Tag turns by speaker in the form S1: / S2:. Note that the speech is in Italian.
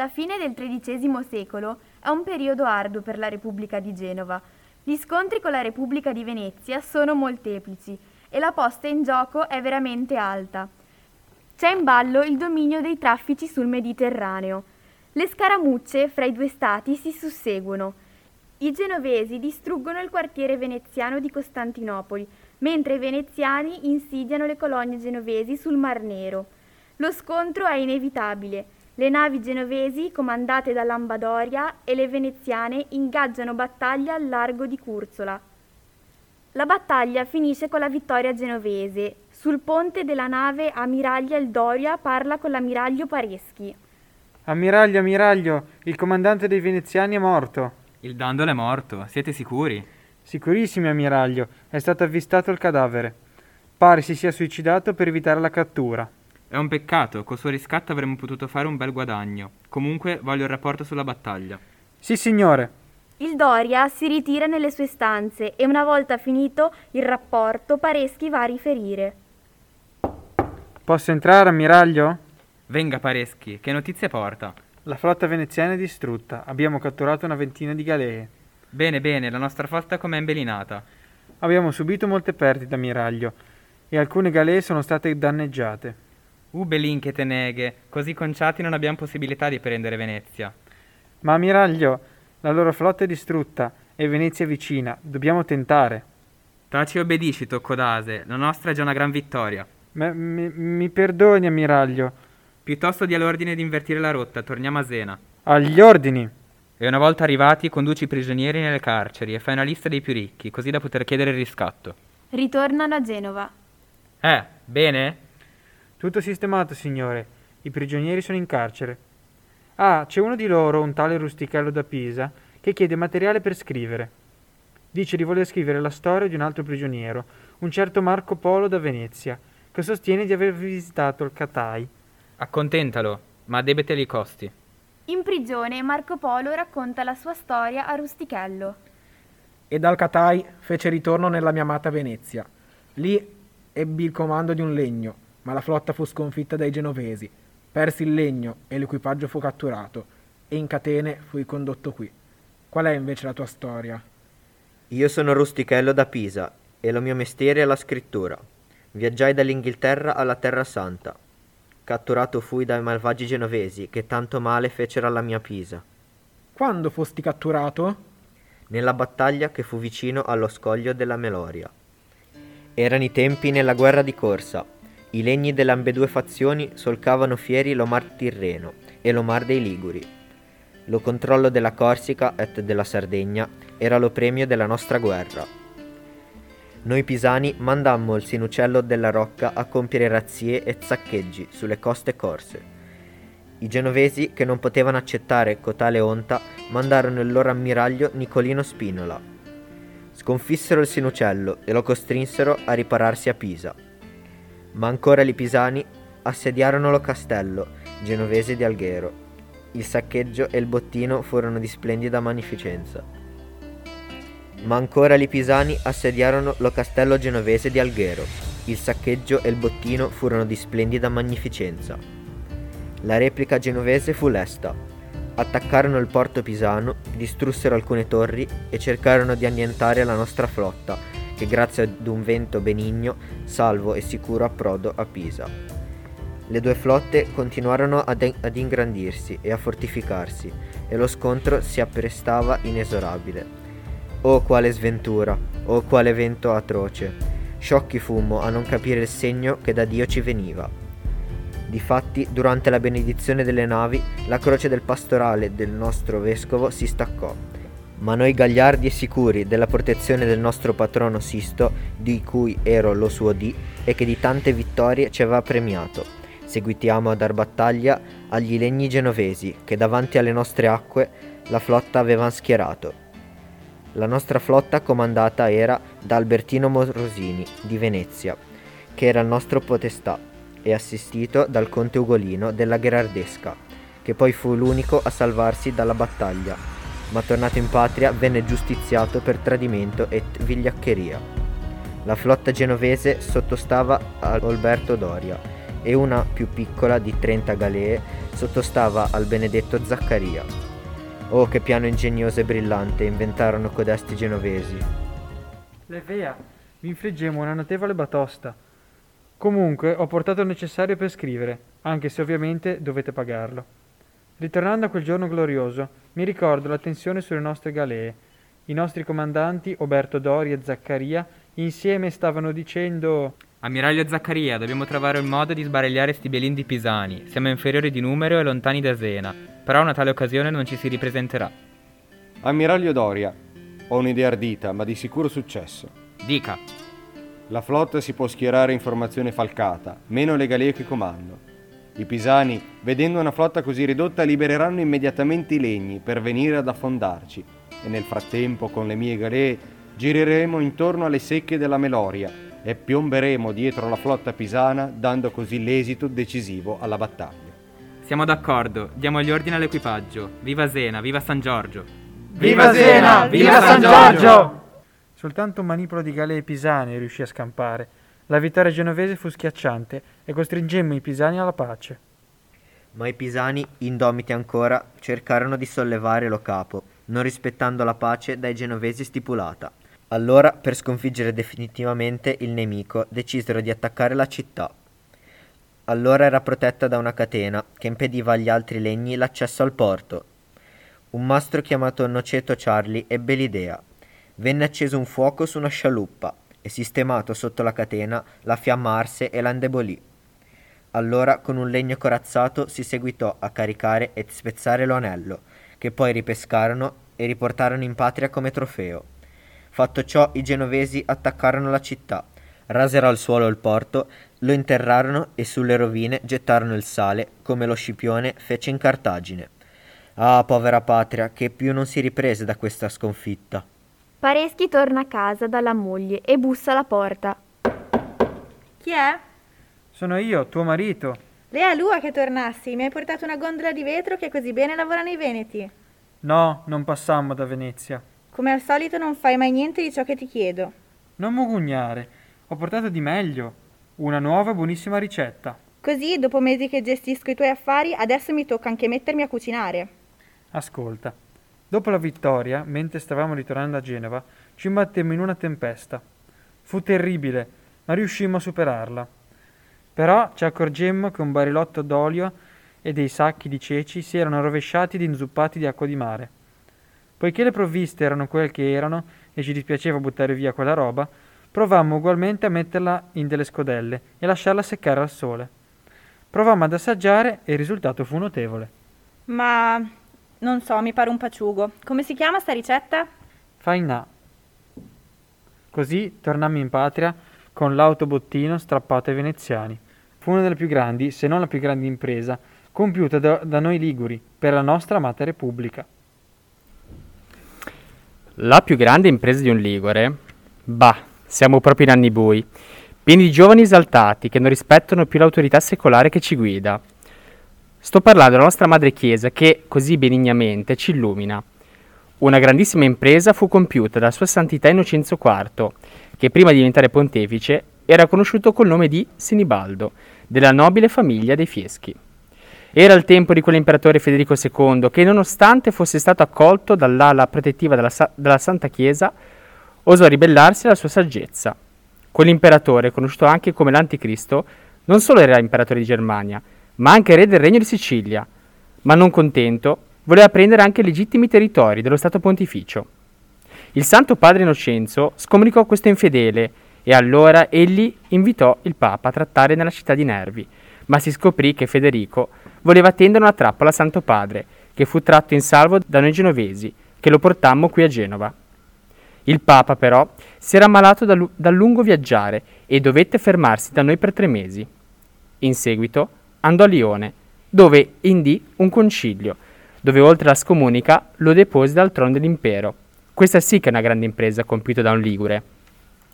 S1: La fine del XIII secolo è un periodo arduo per la Repubblica di Genova. Gli scontri con la Repubblica di Venezia sono molteplici e la posta in gioco è veramente alta. C'è in ballo il dominio dei traffici sul Mediterraneo. Le scaramucce fra i due stati si susseguono. I genovesi distruggono il quartiere veneziano di Costantinopoli, mentre i veneziani insidiano le colonie genovesi sul Mar Nero. Lo scontro è inevitabile. Le navi genovesi, comandate da Lambadoria, e le veneziane ingaggiano battaglia al largo di Curzola. La battaglia finisce con la vittoria genovese. Sul ponte della nave ammiraglia il Doria parla con l'ammiraglio Pareschi.
S2: Ammiraglio, ammiraglio, il comandante dei veneziani è morto.
S3: Il dandolo è morto, siete sicuri?
S2: Sicurissimi, ammiraglio, è stato avvistato il cadavere. Pare si sia suicidato per evitare la cattura.
S3: È un peccato, col suo riscatto avremmo potuto fare un bel guadagno. Comunque voglio il rapporto sulla battaglia.
S2: Sì, signore.
S1: Il Doria si ritira nelle sue stanze e una volta finito il rapporto Pareschi va a riferire.
S2: Posso entrare, ammiraglio?
S3: Venga, Pareschi, che notizie porta?
S2: La flotta veneziana è distrutta. Abbiamo catturato una ventina di galee.
S3: Bene, bene, la nostra flotta com'è imbelinata?
S2: Abbiamo subito molte perdite, ammiraglio, e alcune galee sono state danneggiate.
S3: Uh, Belin che te neghe, così conciati non abbiamo possibilità di prendere Venezia.
S2: Ma, ammiraglio, la loro flotta è distrutta e Venezia è vicina. Dobbiamo tentare.
S3: Taci obbedisci, Toccodase, la nostra è già una gran vittoria.
S2: Ma, mi, mi perdoni, ammiraglio.
S3: Piuttosto dia l'ordine di invertire la rotta, torniamo a Zena.
S2: Agli ordini!
S3: E una volta arrivati conduci i prigionieri nelle carceri e fai una lista dei più ricchi, così da poter chiedere il riscatto.
S1: Ritornano a Genova.
S3: Eh, bene?
S2: Tutto sistemato, signore. I prigionieri sono in carcere. Ah, c'è uno di loro, un tale rustichello da Pisa, che chiede materiale per scrivere. Dice di voler scrivere la storia di un altro prigioniero, un certo Marco Polo da Venezia, che sostiene di aver visitato il Catai.
S3: Accontentalo, ma debeteli i costi.
S1: In prigione Marco Polo racconta la sua storia a Rustichello.
S4: E dal Catai fece ritorno nella mia amata Venezia. Lì ebbi il comando di un legno, ma la flotta fu sconfitta dai genovesi. Persi il legno e l'equipaggio fu catturato, e in catene fui condotto qui. Qual è invece la tua storia?
S5: Io sono Rustichello da Pisa, e lo mio mestiere è la scrittura. Viaggiai dall'Inghilterra alla Terra Santa. Catturato fui dai malvagi genovesi che tanto male fecero alla mia Pisa.
S4: Quando fosti catturato?
S5: Nella battaglia che fu vicino allo scoglio della Meloria. Erano i tempi nella guerra di corsa, i legni delle ambedue fazioni solcavano fieri lo mar Tirreno e lo mar dei Liguri. Lo controllo della Corsica et della Sardegna era lo premio della nostra guerra. Noi pisani mandammo il sinucello della Rocca a compiere razzie e saccheggi sulle coste corse. I genovesi, che non potevano accettare cotale onta, mandarono il loro ammiraglio Nicolino Spinola. Sconfissero il sinucello e lo costrinsero a ripararsi a Pisa ma ancora i pisani assediarono lo castello genovese di Alghero. Il saccheggio e il bottino furono di splendida magnificenza. Ma ancora i pisani assediarono lo castello genovese di Alghero. Il saccheggio e il bottino furono di splendida magnificenza. La replica genovese fu lesta. Attaccarono il porto pisano, distrussero alcune torri e cercarono di annientare la nostra flotta che grazie ad un vento benigno, salvo e sicuro approdo a Pisa. Le due flotte continuarono ad, ad ingrandirsi e a fortificarsi, e lo scontro si apprestava inesorabile. Oh quale sventura, oh quale vento atroce! Sciocchi fummo a non capire il segno che da Dio ci veniva. Difatti, durante la benedizione delle navi, la croce del pastorale del nostro vescovo si staccò ma noi gagliardi e sicuri della protezione del nostro patrono Sisto, di cui ero lo suo dì, e che di tante vittorie ci aveva premiato, seguitiamo a dar battaglia agli legni genovesi che davanti alle nostre acque la flotta avevano schierato. La nostra flotta comandata era da Albertino Morosini di Venezia, che era il nostro potestà, e assistito dal conte Ugolino della Gherardesca, che poi fu l'unico a salvarsi dalla battaglia ma tornato in patria venne giustiziato per tradimento e vigliaccheria. La flotta genovese sottostava a Alberto Doria, e una più piccola di 30 galee sottostava al benedetto Zaccaria. Oh, che piano ingegnoso e brillante inventarono codesti genovesi.
S2: Levea, vi infliggemmo una notevole batosta. Comunque ho portato il necessario per scrivere, anche se ovviamente dovete pagarlo. Ritornando a quel giorno glorioso, mi ricordo la tensione sulle nostre galee. I nostri comandanti, Oberto Dori e Zaccaria, insieme stavano dicendo
S3: Ammiraglio Zaccaria, dobbiamo trovare un modo di sbaragliare sti belindi pisani. Siamo inferiori di numero e lontani da Zena, però una tale occasione non ci si ripresenterà.
S6: Ammiraglio Doria, ho un'idea ardita, ma di sicuro successo.
S3: Dica,
S6: La flotta si può schierare in formazione falcata, meno le galee che comando. I pisani, vedendo una flotta così ridotta, libereranno immediatamente i legni per venire ad affondarci e nel frattempo con le mie galee gireremo intorno alle secche della Meloria e piomberemo dietro la flotta pisana dando così l'esito decisivo alla battaglia.
S3: siamo d'accordo, diamo gli ordini all'equipaggio. Viva Zena, viva San Giorgio!
S2: Viva Zena! Viva San Giorgio! Soltanto un manipolo di galee pisane riuscì a scampare. La vittoria genovese fu schiacciante e costringemmo i pisani alla pace.
S5: Ma i pisani, indomiti ancora, cercarono di sollevare lo capo, non rispettando la pace dai genovesi stipulata. Allora, per sconfiggere definitivamente il nemico, decisero di attaccare la città. Allora era protetta da una catena che impediva agli altri legni l'accesso al porto. Un mastro chiamato Noceto Charlie ebbe l'idea. Venne acceso un fuoco su una scialuppa e sistemato sotto la catena la fiamma arse e la indebolì. Allora con un legno corazzato si seguitò a caricare e spezzare lo anello, che poi ripescarono e riportarono in patria come trofeo. Fatto ciò, i genovesi attaccarono la città, rasero al suolo il porto, lo interrarono e sulle rovine gettarono il sale, come lo Scipione fece in Cartagine. Ah, povera patria, che più non si riprese da questa sconfitta.
S1: Pareschi torna a casa dalla moglie e bussa alla porta.
S7: Chi è?
S2: Sono io, tuo marito.
S7: Lea Lua che tornassi, mi hai portato una gondola di vetro che così bene lavora nei Veneti.
S2: No, non passammo da Venezia.
S7: Come al solito non fai mai niente di ciò che ti chiedo.
S2: Non mugugnare, ho portato di meglio. Una nuova buonissima ricetta.
S7: Così, dopo mesi che gestisco i tuoi affari, adesso mi tocca anche mettermi a cucinare.
S2: Ascolta. Dopo la vittoria, mentre stavamo ritornando a Genova, ci imbattemmo in una tempesta. Fu terribile, ma riuscimmo a superarla. Però ci accorgemmo che un barilotto d'olio e dei sacchi di ceci si erano rovesciati ed inzuppati di acqua di mare. Poiché le provviste erano quel che erano e ci dispiaceva buttare via quella roba, provammo ugualmente a metterla in delle scodelle e lasciarla seccare al sole. Provammo ad assaggiare e il risultato fu notevole.
S7: Ma non so, mi pare un paciugo. Come si chiama sta ricetta?
S2: Fainà. Così tornammo in patria con l'autobottino strappato ai veneziani. Fu una delle più grandi, se non la più grande impresa, compiuta da, da noi liguri per la nostra amata Repubblica.
S8: La più grande impresa di un ligure? Bah, siamo proprio in anni bui, pieni di giovani esaltati che non rispettano più l'autorità secolare che ci guida. Sto parlando della nostra madre Chiesa che, così benignamente, ci illumina. Una grandissima impresa fu compiuta da Sua Santità Innocenzo IV, che prima di diventare pontefice era conosciuto col nome di Sinibaldo, della nobile famiglia dei Fieschi. Era il tempo di quell'imperatore Federico II che, nonostante fosse stato accolto dall'ala protettiva della, Sa- della Santa Chiesa, osò ribellarsi alla sua saggezza. Quell'imperatore, conosciuto anche come l'Anticristo, non solo era imperatore di Germania, ma anche re del regno di Sicilia, ma non contento, voleva prendere anche legittimi territori dello Stato Pontificio. Il Santo Padre Innocenzo scomunicò questo infedele e allora egli invitò il Papa a trattare nella città di Nervi, ma si scoprì che Federico voleva tendere una trappola al Santo Padre, che fu tratto in salvo da noi genovesi, che lo portammo qui a Genova. Il Papa però si era ammalato dal, dal lungo viaggiare e dovette fermarsi da noi per tre mesi. In seguito andò a Lione, dove indì un concilio, dove oltre alla scomunica lo depose dal trono dell'impero. Questa sì che è una grande impresa compiuta da un ligure.